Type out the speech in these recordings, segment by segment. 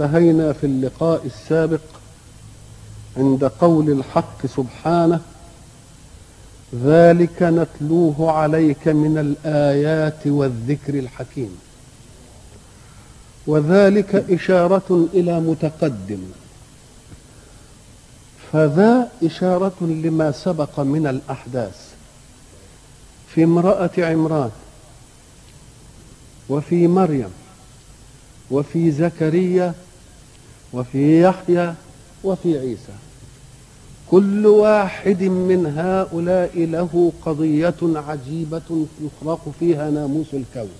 انتهينا في اللقاء السابق عند قول الحق سبحانه ذلك نتلوه عليك من الآيات والذكر الحكيم. وذلك إشارة إلى متقدم. فذا إشارة لما سبق من الأحداث في امرأة عمران وفي مريم وفي زكريا وفي يحيى وفي عيسى. كل واحد من هؤلاء له قضية عجيبة يخرق فيها ناموس الكون.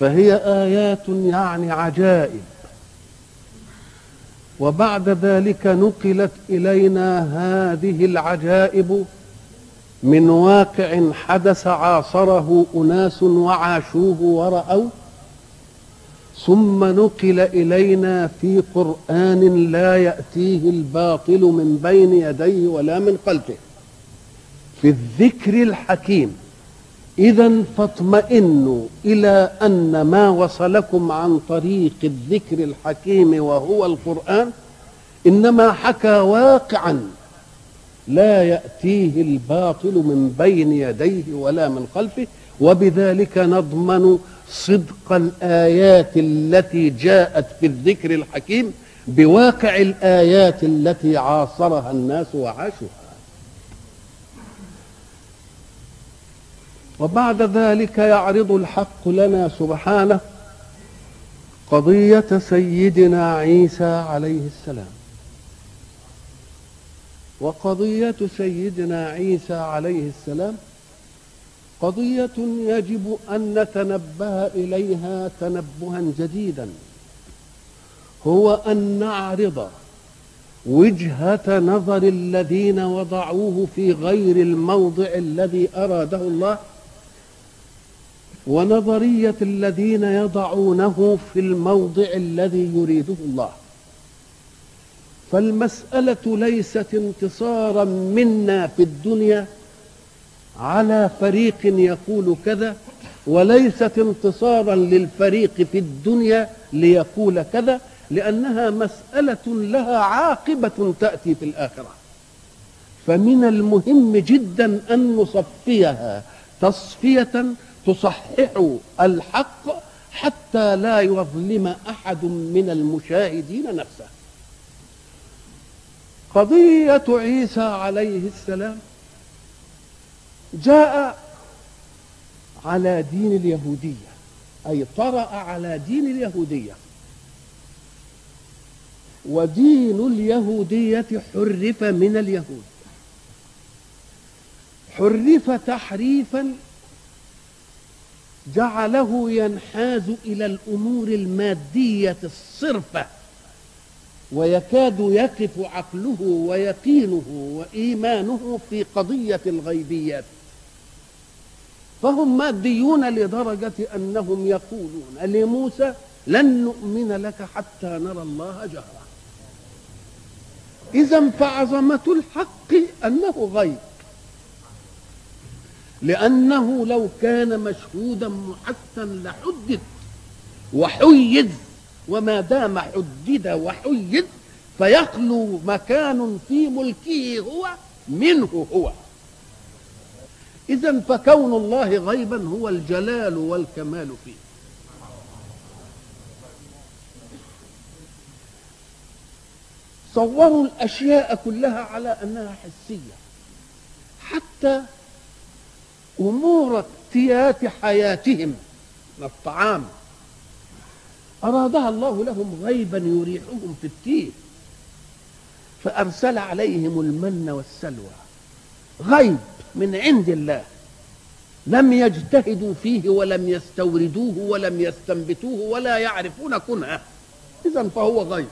فهي آيات يعني عجائب. وبعد ذلك نقلت إلينا هذه العجائب من واقع حدث عاصره أناس وعاشوه ورأوا ثم نقل إلينا في قرآن لا يأتيه الباطل من بين يديه ولا من خلفه. في الذكر الحكيم إذا فاطمئنوا إلى أن ما وصلكم عن طريق الذكر الحكيم وهو القرآن إنما حكى واقعا لا يأتيه الباطل من بين يديه ولا من خلفه وبذلك نضمن صدق الآيات التي جاءت في الذكر الحكيم بواقع الآيات التي عاصرها الناس وعاشوها. وبعد ذلك يعرض الحق لنا سبحانه قضية سيدنا عيسى عليه السلام. وقضية سيدنا عيسى عليه السلام قضية يجب أن نتنبه إليها تنبها جديدا هو أن نعرض وجهة نظر الذين وضعوه في غير الموضع الذي أراده الله ونظرية الذين يضعونه في الموضع الذي يريده الله. فالمسألة ليست انتصارا منا في الدنيا على فريق يقول كذا وليست انتصارا للفريق في الدنيا ليقول كذا لأنها مسألة لها عاقبة تأتي في الآخرة. فمن المهم جدا أن نصفيها تصفية تصحح الحق حتى لا يظلم أحد من المشاهدين نفسه. قضية عيسى عليه السلام جاء على دين اليهودية أي طرأ على دين اليهودية. ودين اليهودية حرف من اليهود. حرف تحريفا جعله ينحاز إلى الأمور المادية الصرفة ويكاد يقف عقله ويقينه وإيمانه في قضية الغيبيات فهم ماديون لدرجة أنهم يقولون لموسى لن نؤمن لك حتى نرى الله جهرا. إذا فعظمة الحق أنه غيب. لأنه لو كان مشهودا محسا لحدد وحيز وما دام حدد وحيز فيخلو مكان في ملكه هو منه هو. إذا فكون الله غيبا هو الجلال والكمال فيه. صوروا الأشياء كلها على أنها حسية. حتى أمور اقتيات حياتهم الطعام. أرادها الله لهم غيبا يريحهم في التيه فأرسل عليهم المن والسلوى. غيب من عند الله. لم يجتهدوا فيه ولم يستوردوه ولم يستنبتوه ولا يعرفون كنهه اذا فهو غيب.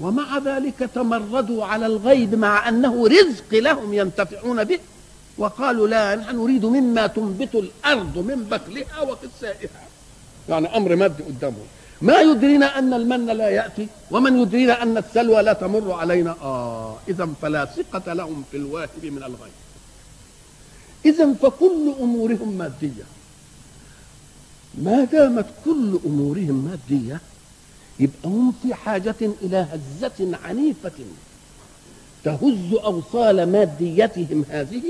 ومع ذلك تمردوا على الغيب مع أنه رزق لهم ينتفعون به. وقالوا لا نحن نريد مما تنبت الأرض من بكلها وقثائها يعني أمر مادي قدامهم. ما يدرينا أن المن لا يأتي ومن يدرينا أن السلوى لا تمر علينا. آه اذا فلا ثقة لهم في الواهب من الغيب. إذا فكل أمورهم مادية. ما دامت كل أمورهم مادية يبقى هم في حاجة إلى هزة عنيفة. تهز أوصال ماديتهم هذه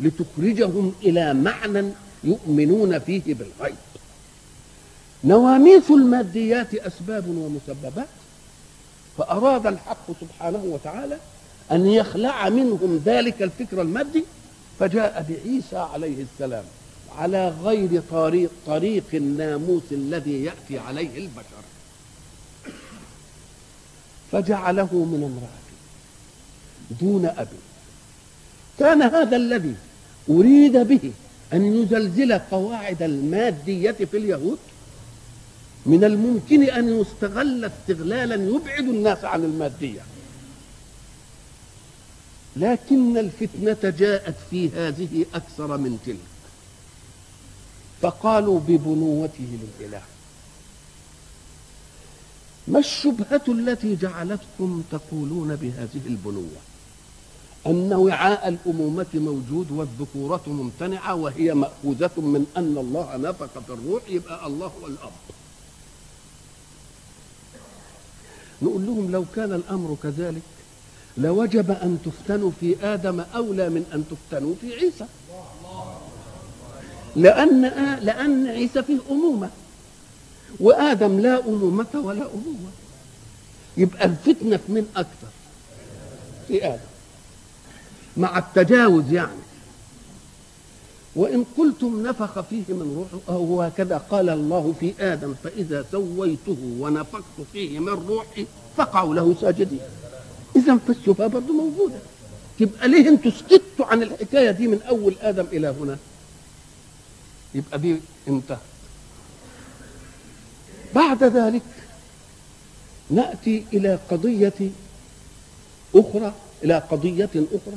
لتخرجهم إلى معنى يؤمنون فيه بالغيب. نواميس الماديات أسباب ومسببات فأراد الحق سبحانه وتعالى أن يخلع منهم ذلك الفكر المادي فجاء بعيسى عليه السلام على غير طريق طريق الناموس الذي يأتي عليه البشر. فجعله من امرأة دون أب. كان هذا الذي أريد به أن يزلزل قواعد المادية في اليهود من الممكن أن يستغل استغلالا يبعد الناس عن المادية. لكن الفتنة جاءت في هذه أكثر من تلك. فقالوا ببنوته للإله. ما الشبهة التي جعلتكم تقولون بهذه البنوة؟ أن وعاء الأمومة موجود والذكورة ممتنعة وهي مأخوذة من أن الله نفخ في الروح يبقى الله هو نقول لهم لو كان الأمر كذلك لوجب أن تفتنوا في آدم أولى من أن تفتنوا في عيسى. لأن لأن عيسى فيه أمومة. وآدم لا أمومة ولا أبوة يبقى الفتنة في من أكثر؟ في آدم. مع التجاوز يعني. وإن قلتم نفخ فيه من روحه أو هكذا قال الله في آدم فإذا سويته ونفخت فيه من روحي فقعوا له ساجدين. إذا فالشبهة برضه موجودة. يبقى ليه أنتوا سكتوا عن الحكاية دي من أول آدم إلى هنا؟ يبقى دي انتهت بعد ذلك نأتي إلى قضية أخرى إلى قضية أخرى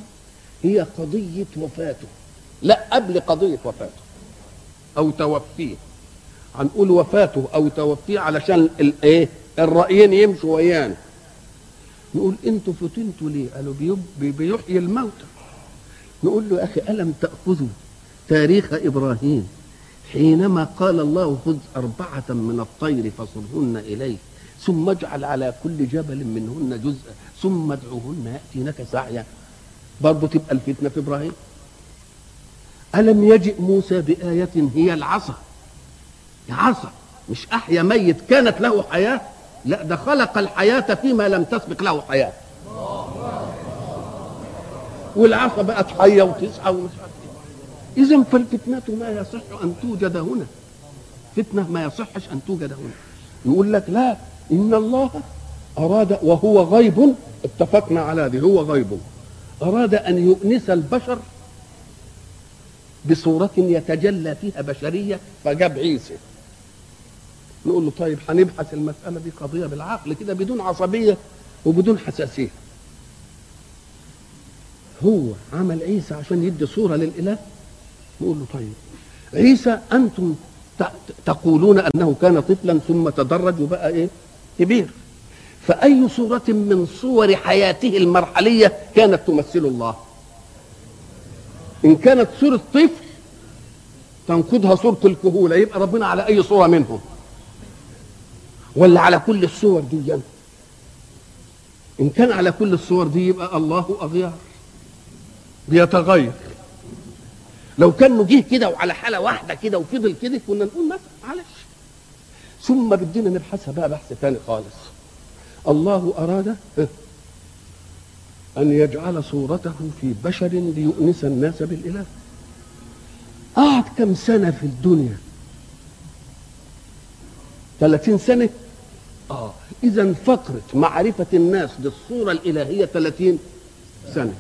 هي قضية وفاته. لا قبل قضية وفاته أو توفيه. هنقول وفاته أو توفيه علشان الإيه الرأيين يمشوا ويانا. نقول أنتوا فتنتوا ليه؟ قالوا بيحيي الموتى نقول له يا أخي ألم تأخذوا تاريخ إبراهيم حينما قال الله خذ أربعة من الطير فصرهن إليك ثم اجعل على كل جبل منهن جزءا ثم ادعوهن يأتينك سعيا. برضه تبقى الفتنة في إبراهيم؟ ألم يجئ موسى بآية هي العصا؟ عصا مش أحيا ميت كانت له حياة؟ لا ده خلق الحياة فيما لم تسبق له حياة. والعصا بقت حية وتسعى ومش عارف إيه. إذا فالفتنة ما يصح أن توجد هنا. فتنة ما يصحش أن توجد هنا. يقول لك لا إن الله أراد وهو غيب اتفقنا على ذي هو غيب. أراد أن يؤنس البشر بصورة يتجلى فيها بشرية فجاب عيسى. نقول له طيب هنبحث المسألة دي قضية بالعقل كده بدون عصبية وبدون حساسية. هو عمل عيسى عشان يدي صورة للإله؟ نقول له طيب. عيسى أنتم تقولون أنه كان طفلا ثم تدرج وبقى إيه؟ كبير. فأي صورة من صور حياته المرحلية كانت تمثل الله؟ إن كانت صورة طفل تنقضها صورة الكهولة يبقى ربنا على أي صورة منهم. ولا على كل الصور دي. إن كان على كل الصور دي يبقى الله أغيار. بيتغير. لو كان جه كده وعلى حالة واحدة كده وفضل كده كنا نقول مثلا معلش. ثم بدينا نبحثها بقى بحث ثاني خالص. الله أراد أن يجعل صورته في بشر ليؤنس الناس بالإله. قعد كم سنة في الدنيا؟ ثلاثين سنة؟ آه إذا فترة معرفة الناس للصورة الإلهية ثلاثين سنة.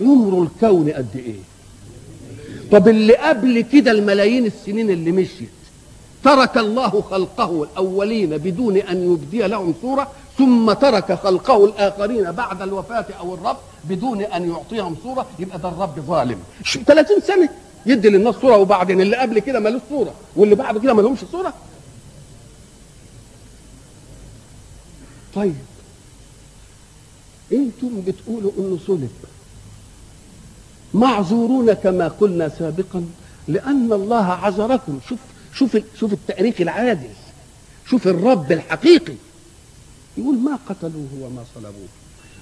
عمر الكون قد إيه؟ طب اللي قبل كده الملايين السنين اللي مشيت ترك الله خلقه الأولين بدون أن يبدي لهم صورة؟ ثم ترك خلقه الآخرين بعد الوفاة أو الرب بدون أن يعطيهم صورة يبقى ده الرب ظالم. ش- 30 سنة يدي للناس صورة وبعدين اللي قبل كده ملوش صورة واللي بعد كده ملهمش صورة. طيب أنتم بتقولوا إنه صلب. معذورون كما قلنا سابقا لأن الله عذركم. شوف شوف شوف التاريخ العادل. شوف الرب الحقيقي. يقول ما قتلوه وما صلبوه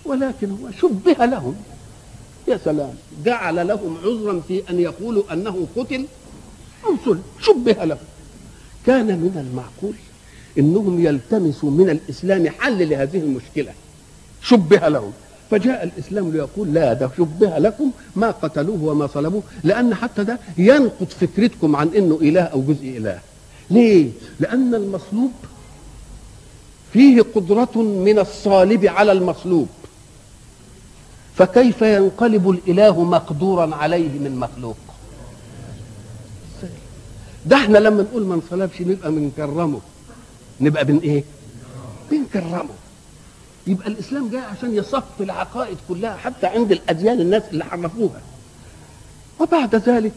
ولكن هو شبه لهم. يا سلام جعل لهم عذرا في أن يقولوا أنه قتل؟ أو صلب شبه لهم. كان من المعقول إنهم يلتمسوا من الإسلام حل لهذه المشكلة. شبه لهم. فجاء الإسلام ليقول لا ده شبه لكم ما قتلوه وما صلبوه لأن حتى ده ينقض فكرتكم عن إنه إله أو جزء إله. ليه؟ لأن المصلوب فيه قدرة من الصالب على المصلوب فكيف ينقلب الإله مقدورا عليه من مخلوق؟ ده إحنا لما نقول ما انصلبش نبقى بنكرمه نبقى بن إيه؟ بنكرمه يبقى الإسلام جاي عشان يصف العقائد كلها حتى عند الأديان الناس اللي حرفوها. وبعد ذلك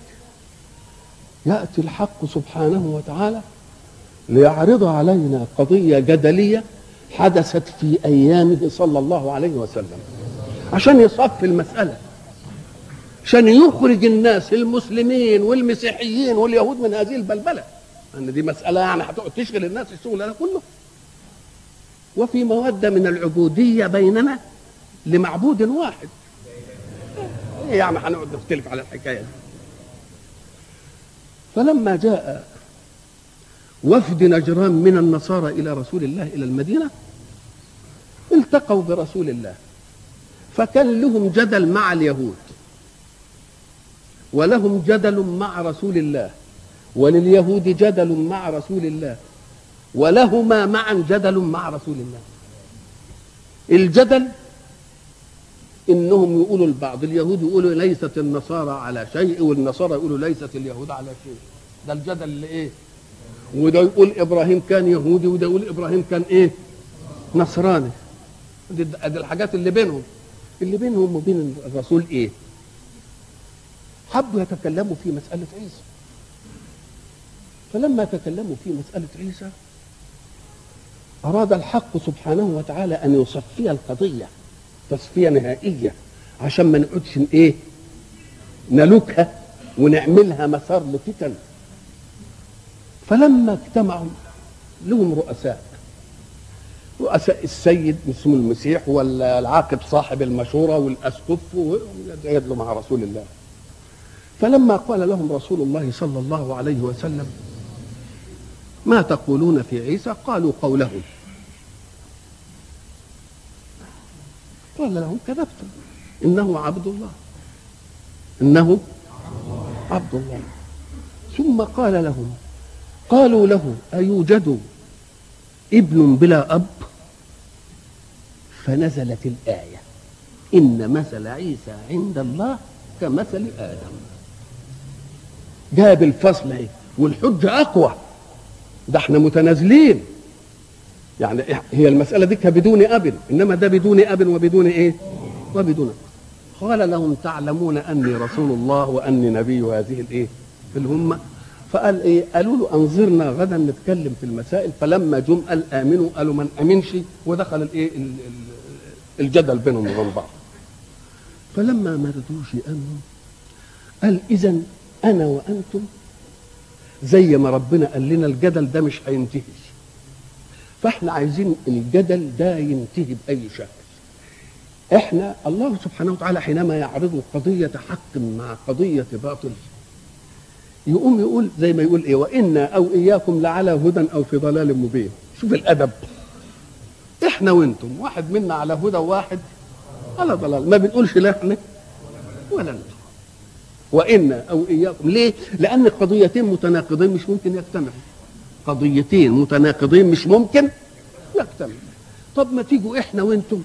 يأتي الحق سبحانه وتعالى ليعرض علينا قضية جدلية حدثت في أيامه صلى الله عليه وسلم. عشان يصف المسألة. عشان يخرج الناس المسلمين والمسيحيين واليهود من هذه البلبلة. ان دي مسألة يعني هتقعد تشغل الناس الشغل ده كله. وفي موده من العبودية بيننا لمعبود واحد. إيه يعني هنقعد نختلف على الحكاية دي؟ فلما جاء وفد نجران من النصارى إلى رسول الله إلى المدينة التقوا برسول الله فكان لهم جدل مع اليهود ولهم جدل مع رسول الله ولليهود جدل مع رسول الله ولهما معا جدل مع رسول الله. الجدل إنهم يقولوا البعض اليهود يقولوا ليست النصارى على شيء والنصارى يقولوا ليست اليهود على شيء. ده الجدل اللي إيه؟ وده يقول إبراهيم كان يهودي وده يقول إبراهيم كان إيه؟ نصراني. دي, دي الحاجات اللي بينهم. اللي بينهم وبين الرسول إيه؟ حبوا يتكلموا في مسألة عيسى. فلما تكلموا في مسألة عيسى أراد الحق سبحانه وتعالى أن يصفي القضية تصفية نهائية عشان ما نقعدش إيه؟ نلوكها ونعملها مسار لفتن فلما اجتمعوا لهم رؤساء. رؤساء السيد اسمه المسيح ولا العاقب صاحب المشورة والأسقف يدلوا مع رسول الله. فلما قال لهم رسول الله صلى الله عليه وسلم ما تقولون في عيسى؟ قالوا قوله. قال لهم كذبتم. إنه عبد الله. إنه عبد الله. ثم قال لهم قالوا له أيوجد ابن بلا أب؟ فنزلت الآية إن مثل عيسى عند الله كمثل آدم. جاب الفصل اهي والحجة أقوى. ده إحنا متنازلين. يعني هي المسألة دي بدون أب إنما ده بدون أب وبدون إيه؟ وبدون قال لهم تعلمون أني رسول الله وأني نبي هذه الإيه؟ الأمة. فقال إيه؟ قالوا له أنظرنا غدا نتكلم في المسائل. فلما جم قال آمنوا قالوا من أمنش ودخل الإيه الجدل بينهم وبين بعض. فلما ما رضوش يأمنوا قال إذا أنا وأنتم زي ما ربنا قال لنا الجدل ده مش هينتهي. فإحنا عايزين الجدل ده ينتهي بأي شكل. إحنا الله سبحانه وتعالى حينما يعرض قضية حق مع قضية باطل يقوم يقول زي ما يقول إيه وإنا أو إياكم لعلى هدى أو في ضلال مبين. شوف الأدب. إحنا وإنتم واحد منا على هدى وواحد على ضلال. ما بنقولش لا إحنا ولا إنتم. وإنا أو إياكم. ليه؟ لأن قضيتين متناقضين مش ممكن يجتمعوا. قضيتين متناقضين مش ممكن يجتمعوا. طب ما تيجوا إحنا وأنتم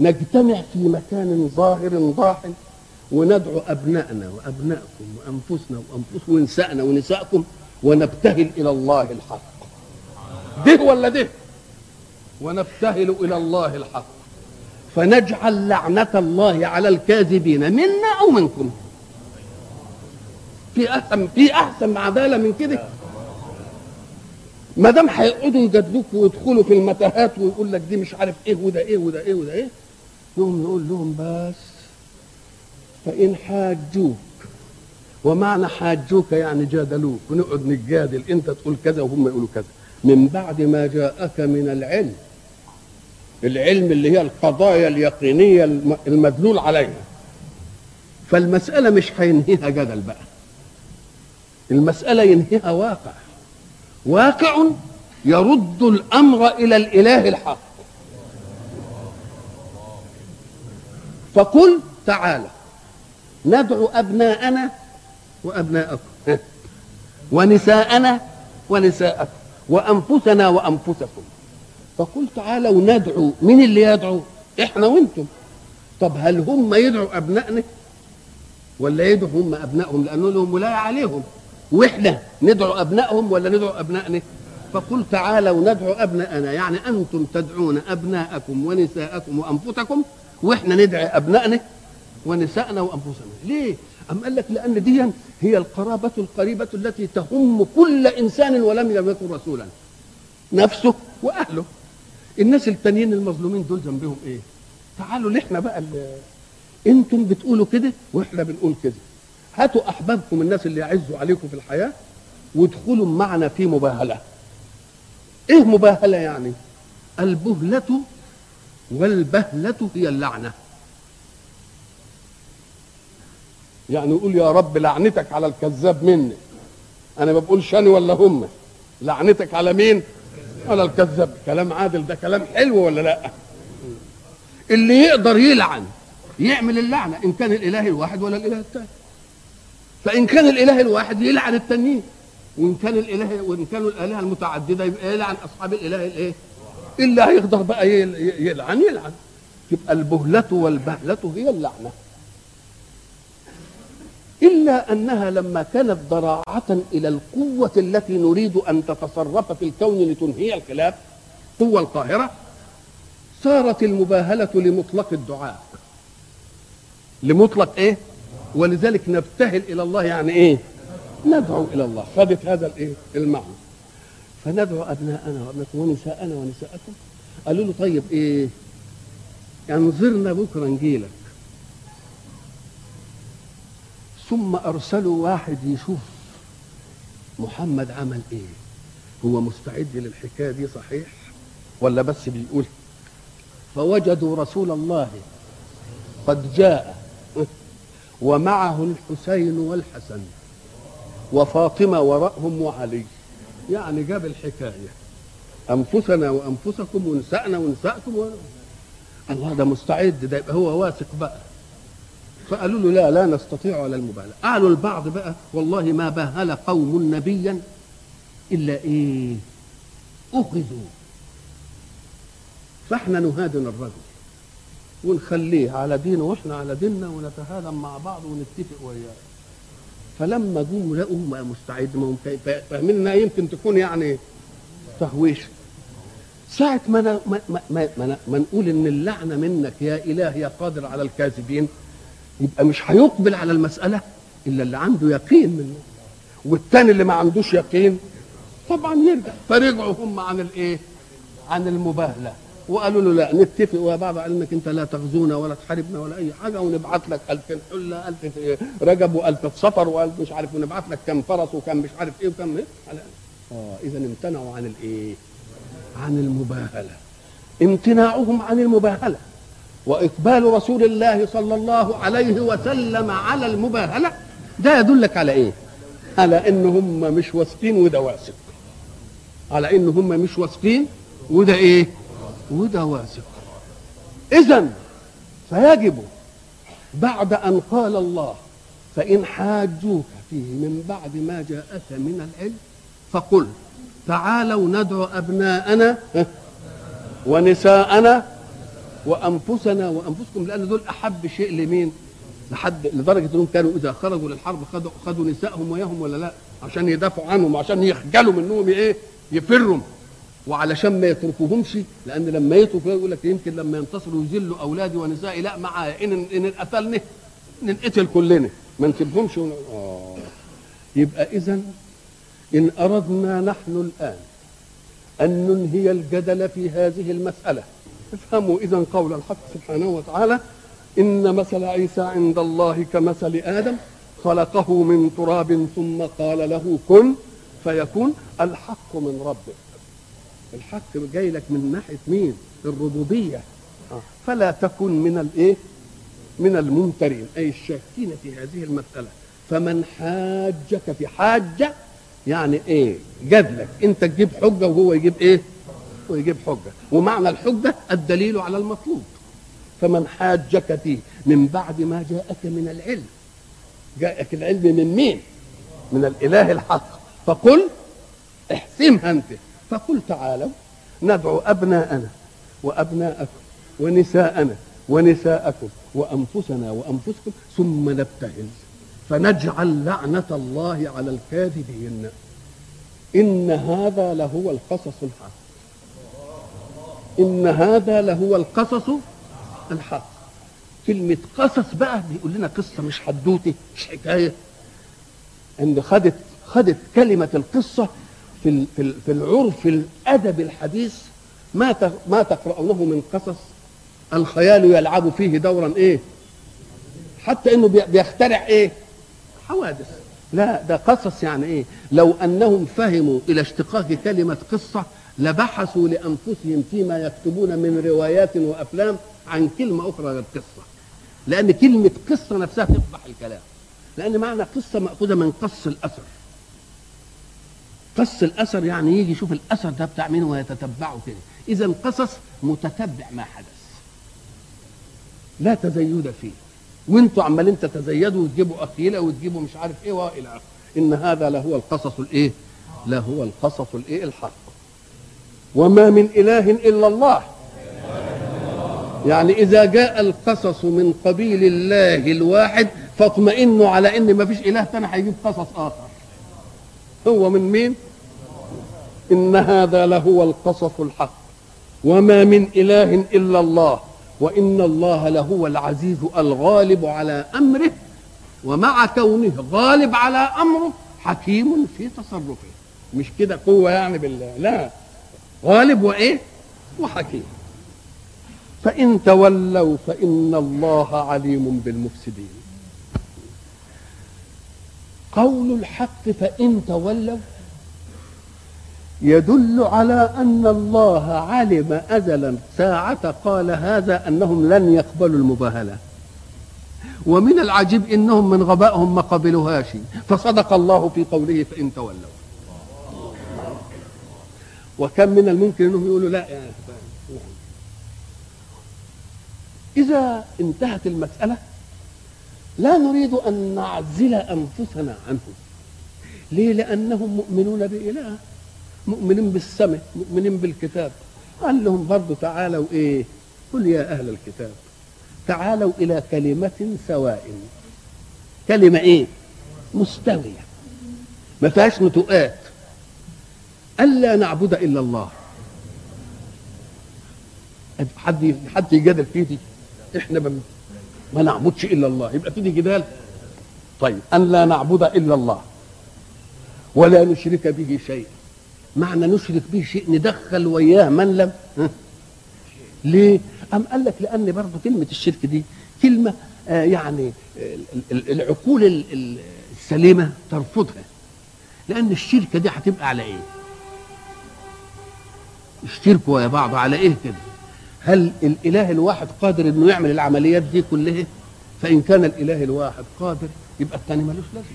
نجتمع في مكان ظاهر ضاحل وندعو أبنائنا وأبنائكم وأنفسنا وأنفسكم ونسائنا ونسائكم ونبتهل إلى الله الحق. ده ولا ده. ونبتهل إلى الله الحق. فنجعل لعنة الله على الكاذبين منا أو منكم. في أحسن في أحسن عدالة من كده. ما دام هيقعدوا يجادلوك ويدخلوا في المتاهات ويقول لك دي مش عارف إيه وده إيه وده إيه وده إيه نقوم نقول لهم بس فإن حاجوك ومعنى حاجوك يعني جادلوك. ونقعد نتجادل إنت تقول كذا وهم يقولوا كذا. من بعد ما جاءك من العلم العلم اللي هي القضايا اليقينية الم- المدلول عليها. فالمسألة مش هينهيها جدل بقى. المسألة ينهيها واقع. واقع يرد الأمر إلى الإله الحق. فقل تعالى. ندعو أبناءنا وأبناءكم. ونساءنا ونساءكم. وأنفسنا وأنفسكم. فقل تعالوا ندعو. مين اللي يدعو؟ إحنا وأنتم. طب هل هم يدعوا أبنائنا؟ ولا يدعوا هم أبنائهم؟ لأنه لهم ولاية عليهم. وإحنا ندعو أبنائهم ولا ندعو أبنائنا؟ فقل تعالوا ندعو ابناءنا يعني أنتم تدعون أبناءكم ونساءكم وأنفسكم وإحنا ندعي أبنائنا. ونسائنا وأنفسنا. ليه؟ أم قال لك لأن دي هي القرابة القريبة التي تهم كل إنسان ولم يكن رسولا. نفسه وأهله. الناس التانيين المظلومين دول ذنبهم إيه؟ تعالوا لإحنا بقى اللي أنتم بتقولوا كده وإحنا بنقول كده. هاتوا أحبابكم الناس اللي يعزوا عليكم في الحياة وادخلوا معنا في مباهلة. إيه مباهلة يعني؟ البهلة والبهلة هي اللعنة. يعني يقول يا رب لعنتك على الكذاب مني. أنا ما بقولش أنا ولا هم. لعنتك على مين؟ على الكذاب. كلام عادل ده كلام حلو ولا لأ؟ اللي يقدر يلعن يعمل اللعنة إن كان الإله الواحد ولا الإله الثاني فإن كان الإله الواحد يلعن التانيين. وإن كان الإله وإن كانوا الآلهة المتعددة يبقى يلعن أصحاب الإله الإيه؟ اللي هيقدر بقى يل- يلعن يلعن. يبقى البهلة والبهلة هي اللعنة. إلا أنها لما كانت ضراعة إلى القوة التي نريد أن تتصرف في الكون لتنهي الخلاف قوة القاهرة صارت المباهلة لمطلق الدعاء. لمطلق إيه؟ ولذلك نبتهل إلى الله يعني إيه؟ ندعو إلى الله. خدت هذا الإيه؟ المعنى. فندعو أبناءنا ونساءنا ونساءكم. قالوا له طيب إيه؟ انظرنا بكرة نجيلك ثم أرسلوا واحد يشوف محمد عمل إيه؟ هو مستعد للحكاية دي صحيح؟ ولا بس بيقول؟ فوجدوا رسول الله قد جاء ومعه الحسين والحسن وفاطمة وراءهم وعلي. يعني جاب الحكاية. أنفسنا وأنفسكم ونساءنا ونساءكم و... الله ده مستعد ده يبقى هو واثق بقى. فقالوا له لا لا نستطيع على المبالغة. قالوا البعض بقى والله ما باهل قوم نبيا إلا إيه؟ أخذوا. فإحنا نهادن الرجل ونخليه على دينه وإحنا على ديننا ونتهادن مع بعض ونتفق وياه فلما جم لقوا ما مستعد ما فاهمين يمكن تكون يعني تهويش. ساعة ما ما ما, ما, نقول إن اللعنة منك يا إله يا قادر على الكاذبين يبقى مش هيقبل على المسألة إلا اللي عنده يقين منه. والتاني اللي ما عندوش يقين طبعا يرجع. فرجعوا هم عن الإيه؟ عن المباهلة. وقالوا له لا نتفق. ويا بعض علمك انت لا تغزونا ولا تحاربنا ولا أي حاجة ونبعت لك 2000 حلة 1000 في رجب و1000 في صفر و1000 مش عارف ونبعت لك كم فرس وكم مش عارف إيه وكم إيه. آه اذا امتنعوا عن الإيه؟ عن المباهلة. امتناعهم عن المباهلة. وإقبال رسول الله صلى الله عليه وسلم على المباهلة ده يدلك على إيه؟ على ان هم مش واثقين وده واثق على ان هم مش واثقين وده إيه؟ وده واثق اذا فيجب بعد أن قال الله فإن حاجوك فيه من بعد ما جاءك من العلم فقل تعالوا ندعو أبناءنا ونساءنا وأنفسنا وأنفسكم لأن دول أحب شيء لمين؟ لحد لدرجة إنهم كانوا إذا خرجوا للحرب خدوا خدوا نسائهم وياهم ولا لا؟ عشان يدافعوا عنهم عشان يخجلوا منهم إيه؟ يفروا وعلشان ما يتركوهمش لأن لما يتركوا يقول لك يمكن لما ينتصروا يذلوا أولادي ونسائي لا مع إن إن اتقتلنا ننقتل كلنا ما نسيبهمش ون... آه. يبقى اذا إن أردنا نحن الآن أن ننهي الجدل في هذه المسألة افهموا إذا قول الحق سبحانه وتعالى إن مثل عيسى عند الله كمثل آدم خلقه من تراب ثم قال له كن فيكون الحق من ربك. الحق جاي لك من ناحية مين؟ الربوبية. فلا تكن من الايه من الممترين أي الشاكين في هذه المسألة. فمن حاجك في حاجة يعني إيه؟ جادلك أنت تجيب حجة وهو يجيب إيه؟ ويجيب حجة. ومعنى الحجة الدليل على المطلوب. فمن حاجك فيه من بعد ما جاءك من العلم. جاءك العلم من مين؟ من الإله الحق. فقل احسمها أنت. فقل تعالوا ندعو أبناءنا وأبناءكم ونساءنا ونساءكم وأنفسنا وأنفسكم ثم نبتهل. فنجعل لعنة الله على الكاذبين. إن هذا لهو القصص الحق. إن هذا لهو القصص الحق. كلمة قصص بقى بيقول لنا قصة مش حدوتة مش حكاية. ان خدت خدت كلمة القصة في في العرف الأدب الحديث ما ما تقرأونه من قصص؟ الخيال يلعب فيه دورا إيه؟ حتى إنه بيخترع إيه؟ حوادث. لا ده قصص يعني إيه؟ لو أنهم فهموا إلى اشتقاق كلمة قصة لبحثوا لأنفسهم فيما يكتبون من روايات وأفلام عن كلمة أخرى غير قصة. لأن كلمة قصة نفسها تفضح الكلام. لأن معنى قصة مأخوذة من قص الأثر. قص الأثر يعني يجي يشوف الأثر ده بتاع مين ويتتبعه كده. إذا قصص متتبع ما حدث. لا تزيد فيه. وانتوا عمالين تتزيدوا وتجيبوا أخيلة وتجيبوا مش عارف إيه وإلى آخره. إن هذا لهو القصص الإيه؟ لهو القصص الإيه؟ الحق. وما من إله إلا الله. يعني إذا جاء القصص من قبيل الله الواحد فاطمئنوا على إن ما فيش إله ثاني هيجيب قصص آخر. هو من مين؟ إن هذا لهو القصص الحق. وما من إله إلا الله. وإن الله لهو العزيز الغالب على أمره. ومع كونه غالب على أمره حكيم في تصرفه. مش كده قوة يعني بالله؟ لا. غالب وإيه؟ وحكيم. فإن تولوا فإن الله عليم بالمفسدين. قول الحق فإن تولوا يدل على أن الله علم أزلا ساعة قال هذا أنهم لن يقبلوا المباهلة. ومن العجيب إنهم من غبائهم ما قبلوهاش. فصدق الله في قوله فإن تولوا. وكم من الممكن انهم يقولوا لا يا إذا انتهت المسألة لا نريد أن نعزل أنفسنا عنهم ليه؟ لأنهم مؤمنون بإله مؤمنين بالسماء مؤمنين بالكتاب. قال لهم برضه تعالوا إيه؟ قل يا أهل الكتاب تعالوا إلى كلمة سواء. كلمة إيه؟ مستوية. ما فيهاش نتوءات ألا نعبد إلا الله حد حد يجادل فيه دي إحنا ما نعبدش إلا الله يبقى في دي جدال طيب أن لا نعبد إلا الله ولا نشرك به شيئا معنى نشرك به شيء ندخل وياه من لم؟ ليه؟ أم قال لك لأن برضه كلمة الشرك دي كلمة آه يعني العقول السليمة ترفضها لأن الشركة دي هتبقى على إيه؟ اشتركوا يا بعض على إيه كده؟ هل الإله الواحد قادر إنه يعمل العمليات دي كلها؟ فإن كان الإله الواحد قادر يبقى الثاني ملوش لازمة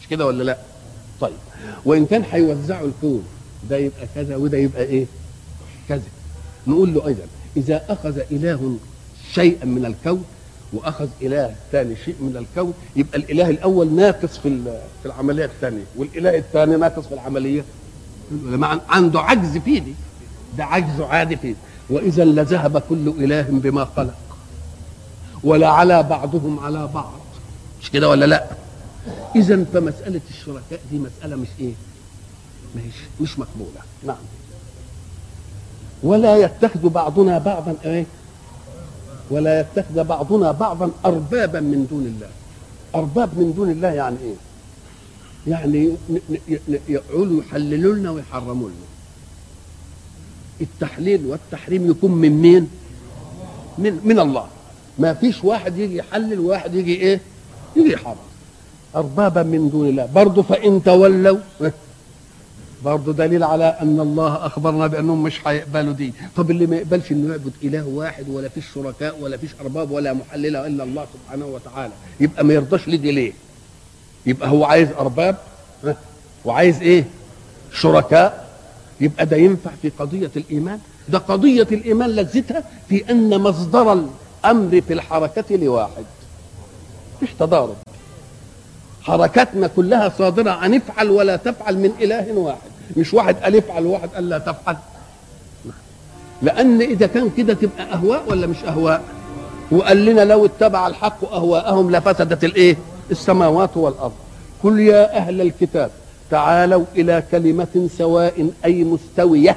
مش كده ولا لأ؟ طيب وإن كان هيوزعوا الكون ده يبقى كذا وده يبقى إيه كذا نقول له أيضا إذا أخذ إله شيئا من الكون وأخذ إله ثاني شيء من الكون يبقى الإله الأول ناقص في في العملية الثانية والإله الثاني ناقص في العملية عنده عجز فيه دي ده عجز عادي فيه وإذا لذهب كل إله بما خلق ولا على بعضهم على بعض. مش كده ولا لا؟ إذا فمسألة الشركاء دي مسألة مش إيه؟ مش مش مقبولة. نعم. ولا يتخذ بعضنا بعضا إيه؟ ولا يتخذ بعضنا بعضا اربابا من دون الله. أرباب من دون الله يعني إيه؟ يعني يقولوا يحللوا لنا ويحرموا لنا. التحليل والتحريم يكون من مين؟ من من الله. ما فيش واحد يجي يحلل وواحد يجي إيه؟ يجي يحرم. اربابا من دون الله. برضه فإن تولوا برضه دليل على أن الله أخبرنا بأنهم مش هيقبلوا دي طب اللي ما يقبلش إنه يعبد إله واحد ولا فيش شركاء ولا فيش أرباب ولا محللة إلا الله سبحانه وتعالى. يبقى ما يرضاش لدي ليه؟ يبقى هو عايز أرباب؟ وعايز إيه؟ شركاء. يبقى ده ينفع في قضية الإيمان؟ ده قضية الإيمان لذتها في أن مصدر الأمر في الحركة لواحد. مش تضارب. حركاتنا كلها صادرة عن افعل ولا تفعل من إله واحد. مش واحد قال افعل وواحد قال لا تفعل. لأن إذا كان كده تبقى أهواء ولا مش أهواء؟ وقال لنا لو اتبع الحق أهواءهم لفسدت الإيه؟ السماوات والأرض. قل يا أهل الكتاب تعالوا إلى كلمة سواء أي مستوية.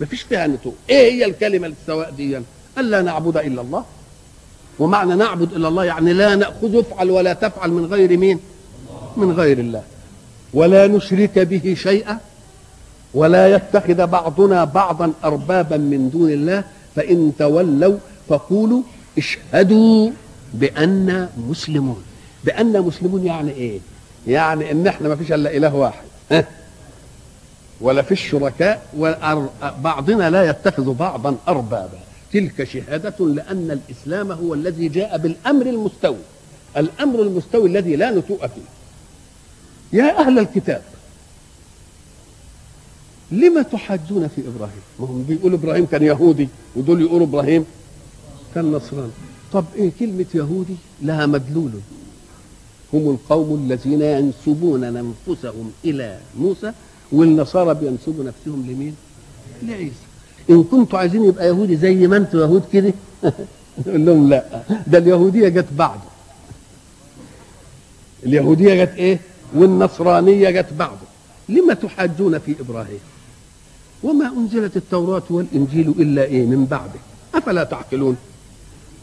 مفيش فيها نتوء إيه هي الكلمة السواء دي؟ ألا نعبد إلا الله. ومعنى نعبد إلا الله يعني لا نأخذ افعل ولا تفعل من غير مين؟ من غير الله. ولا نشرك به شيئا. ولا يتخذ بعضنا بعضا أربابا من دون الله. فإن تولوا فقولوا اشهدوا بأننا مسلمون. بأننا مسلمون يعني إيه؟ يعني إن إحنا ما فيش إلا إله واحد. ها؟ ولا فيش شركاء وبعضنا لا يتخذ بعضا اربابا. تلك شهادة لأن الإسلام هو الذي جاء بالأمر المستوي. الأمر المستوي الذي لا نتوء فيه. يا أهل الكتاب لما تحاجون في إبراهيم؟ ما هم بيقولوا إبراهيم كان يهودي ودول يقولوا إبراهيم كان نصراني. طب إيه كلمة يهودي؟ لها مدلول. هم القوم الذين ينسبون أنفسهم إلى موسى والنصارى بينسبوا نفسهم لمين؟ لعيسى. إن كنتوا عايزين يبقى يهودي زي ما أنتوا يهود كده؟ نقول لهم لا. ده اليهودية جت بعده. اليهودية جت إيه؟ والنصرانية جت بعده. لما تحاجون في إبراهيم؟ وما أنزلت التوراة والإنجيل إلا إيه؟ من بعده. أفلا تعقلون؟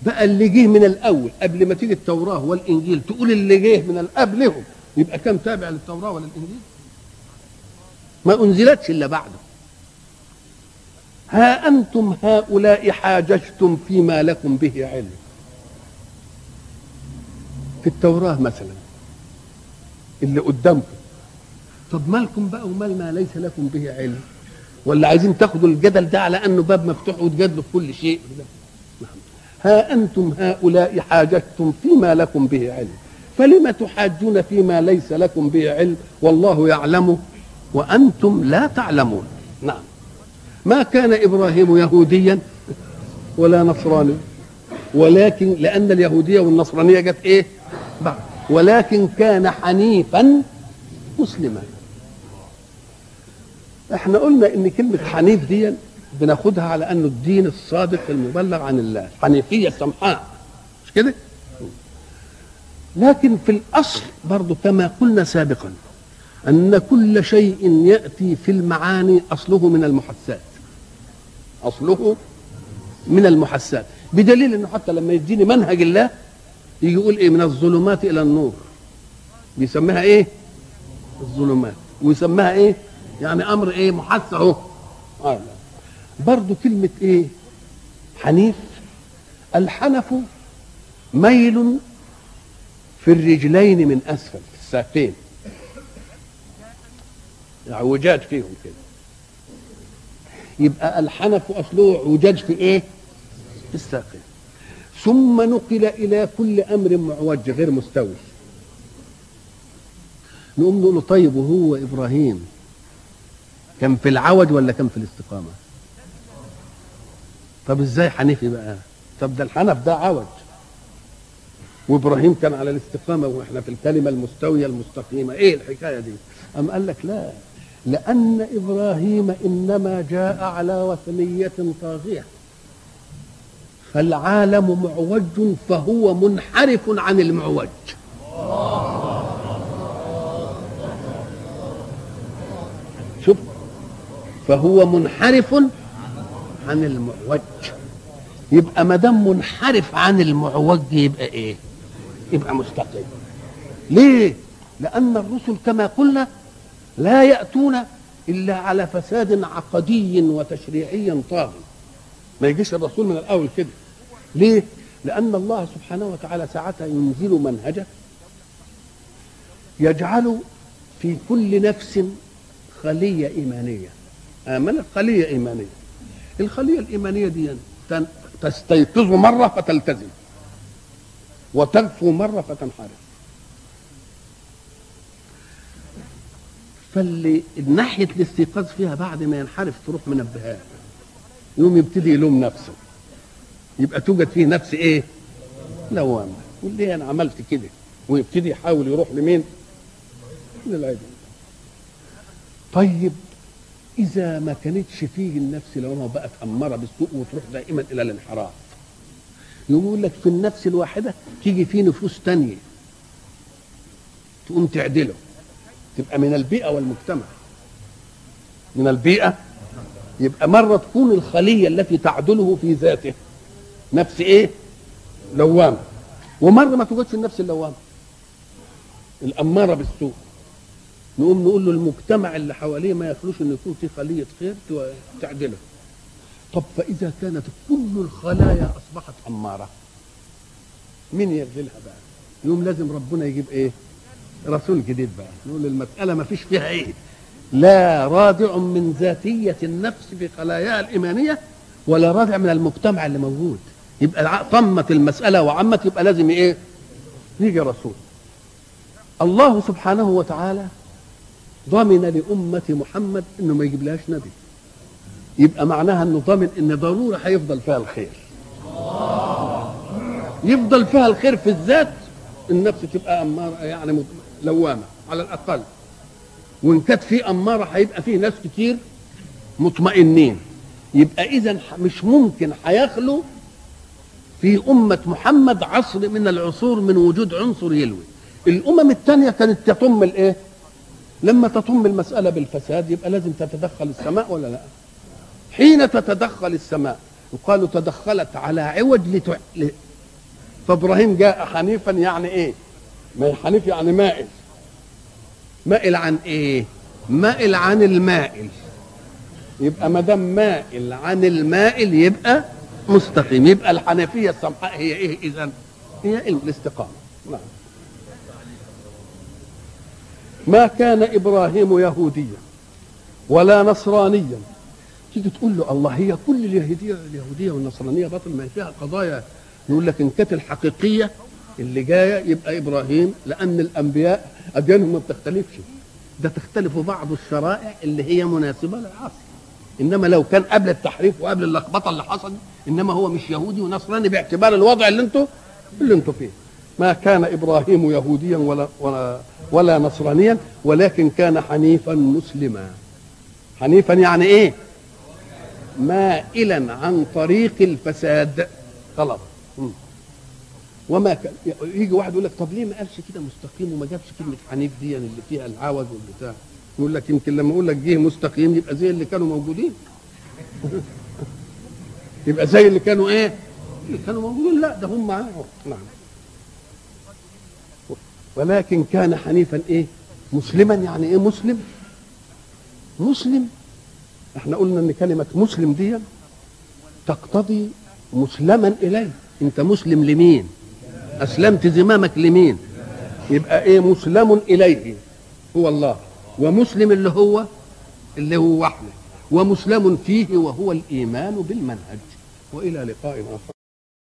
بقى اللي جه من الأول قبل ما تيجي التوراة والإنجيل تقول اللي جه من قبلهم. يبقى كم تابع للتوراة ولا الانجيل ما أنزلتش إلا بعده. ها أنتم هؤلاء حاججتم فيما لكم به علم. في التوراة مثلا اللي قدامكم. طب مالكم بقى ومال ما ليس لكم به علم؟ ولا عايزين تاخدوا الجدل ده على أنه باب مفتوح وتجادلوا في كل شيء؟ ها أنتم هؤلاء حاججتم فيما لكم به علم. فلم تحاجون فيما ليس لكم به علم؟ والله يعلم وأنتم لا تعلمون. نعم. ما كان إبراهيم يهوديا ولا نصراني. ولكن لأن اليهودية والنصرانية جت إيه؟ بعد. ولكن كان حنيفا مسلما. إحنا قلنا إن كلمة حنيف دي بناخدها على انه الدين الصادق المبلغ عن الله. حنيفية السمحاء مش كده؟ لكن في الأصل برضو كما قلنا سابقا أن كل شيء يأتي في المعاني أصله من المحسات. أصله من المحسات. بدليل إنه حتى لما يديني منهج الله يجي يقول إيه؟ من الظلمات إلى النور. بيسميها إيه؟ الظلمات. ويسميها إيه؟ يعني أمر إيه؟ محس اهو برضه كلمة إيه؟ حنيف. الحنف ميل في الرجلين من أسفل في الساقين. اعوجاج فيهم كده. يبقى الحنف أصله عوجاج في إيه؟ في الساقين. ثم نقل إلى كل أمر معوج غير مستوي. نقوم نقول طيب وهو إبراهيم كان في العوج ولا كان في الاستقامة؟ طب إزاي حنيفي بقى؟ طب ده الحنف ده عوج. وإبراهيم كان على الاستقامة وإحنا في الكلمة المستوية المستقيمة. إيه الحكاية دي؟ أم قال لك لا. لأن إبراهيم إنما جاء على وثنية طاغية. فالعالم معوج فهو منحرف عن المعوج. شوف. فهو منحرف عن المعوج يبقى ما دام منحرف عن المعوج يبقى إيه؟ يبقى مستقيم ليه؟ لأن الرسل كما قلنا لا يأتون إلا على فساد عقدي وتشريعي طاغي ما يجيش الرسول من الأول كده ليه؟ لأن الله سبحانه وتعالى ساعتها ينزل منهجه يجعل في كل نفس خلية إيمانية آمنت خلية إيمانية الخلية الإيمانية دي تن- تستيقظ مرة فتلتزم. وتغفو مرة فتنحرف. فاللي ناحية الاستيقاظ فيها بعد ما ينحرف تروح منبهاه. يوم يبتدي يلوم نفسه. يبقى توجد فيه نفس إيه؟ لوامة. يقول ليه أنا عملت كده. ويبتدي يحاول يروح لمين؟ للعدل طيب إذا ما كانتش فيه النفس لوامه بقت أمارة بالسوء وتروح دائما إلى الانحراف. يقول لك في النفس الواحدة تيجي فيه نفوس تانية. تقوم تعدله. تبقى من البيئة والمجتمع. من البيئة يبقى مرة تكون الخلية التي تعدله في ذاته. نفس إيه؟ لوامة. ومرة ما توجدش النفس اللوامة. الأمارة بالسوء. نقوم نقول له المجتمع اللي حواليه ما يخلوش ان يكون في خلية خير تعدله. طب فإذا كانت كل الخلايا أصبحت اماره مين يعدلها بقى؟ يوم لازم ربنا يجيب إيه؟ رسول جديد بقى. نقول المسألة ما فيش فيها إيه؟ لا رادع من ذاتية النفس في خلاياها الإيمانية ولا رادع من المجتمع اللي موجود. يبقى طمت المسألة وعمت يبقى لازم إيه؟ يجي رسول. الله سبحانه وتعالى ضمن لأمة محمد إنه ما يجيب نبي. يبقى معناها إنه ضامن إن ضرورة هيفضل فيها الخير. يفضل فيها الخير في الذات النفس تبقى أمارة يعني لوامة على الأقل. وإن كانت في أمارة هيبقى فيه ناس كتير مطمئنين. يبقى إذا مش ممكن هيخلو في أمة محمد عصر من العصور من وجود عنصر يلوي. الأمم الثانية كانت تطم الإيه؟ لما تطم المسألة بالفساد يبقى لازم تتدخل السماء ولا لا؟ حين تتدخل السماء يقال تدخلت على عوج لتع... ل... فابراهيم جاء حنيفا يعني إيه؟ ما حنيف يعني مائل. مائل عن إيه؟ مائل عن المائل. يبقى ما دام مائل عن المائل يبقى مستقيم. يبقى الحنفية السمحاء هي إيه اذا هي الاستقامة. نعم. ما كان إبراهيم يهوديا ولا نصرانيا. تيجي تقول له الله هي كل اليهودية اليهودية والنصرانية باطل ما فيها قضايا. يقول لك إن كانت الحقيقية اللي جاية يبقى إبراهيم لأن الأنبياء أديانهم ما بتختلفش. ده تختلف بعض الشرائع اللي هي مناسبة للعصر. إنما لو كان قبل التحريف وقبل اللخبطة اللي حصلت إنما هو مش يهودي ونصراني باعتبار الوضع اللي أنتوا اللي أنتوا فيه. ما كان إبراهيم يهوديا ولا ولا ولا نصرانيا ولكن كان حنيفا مسلما. حنيفا يعني إيه؟ مائلا عن طريق الفساد. غلط. وما كان يجي واحد يقول لك طب ليه ما قالش كده مستقيم وما جابش كلمة حنيف دي؟ اللي فيها العوج والبتاع يقول لك يمكن لما أقول لك جه مستقيم يبقى زي اللي كانوا موجودين. يبقى زي اللي كانوا إيه؟ اللي كانوا موجودين. لا ده هم معاهم نعم. ولكن كان حنيفا إيه؟ مسلما يعني إيه مسلم؟ مسلم. إحنا قلنا إن كلمة مسلم دي تقتضي مسلما اليه أنت مسلم لمين؟ أسلمت زمامك لمين؟ يبقى إيه مسلم اليه هو الله. ومسلم اللي هو؟ اللي هو وحده. ومسلم فيه وهو الإيمان بالمنهج. وإلى لقاء آخر.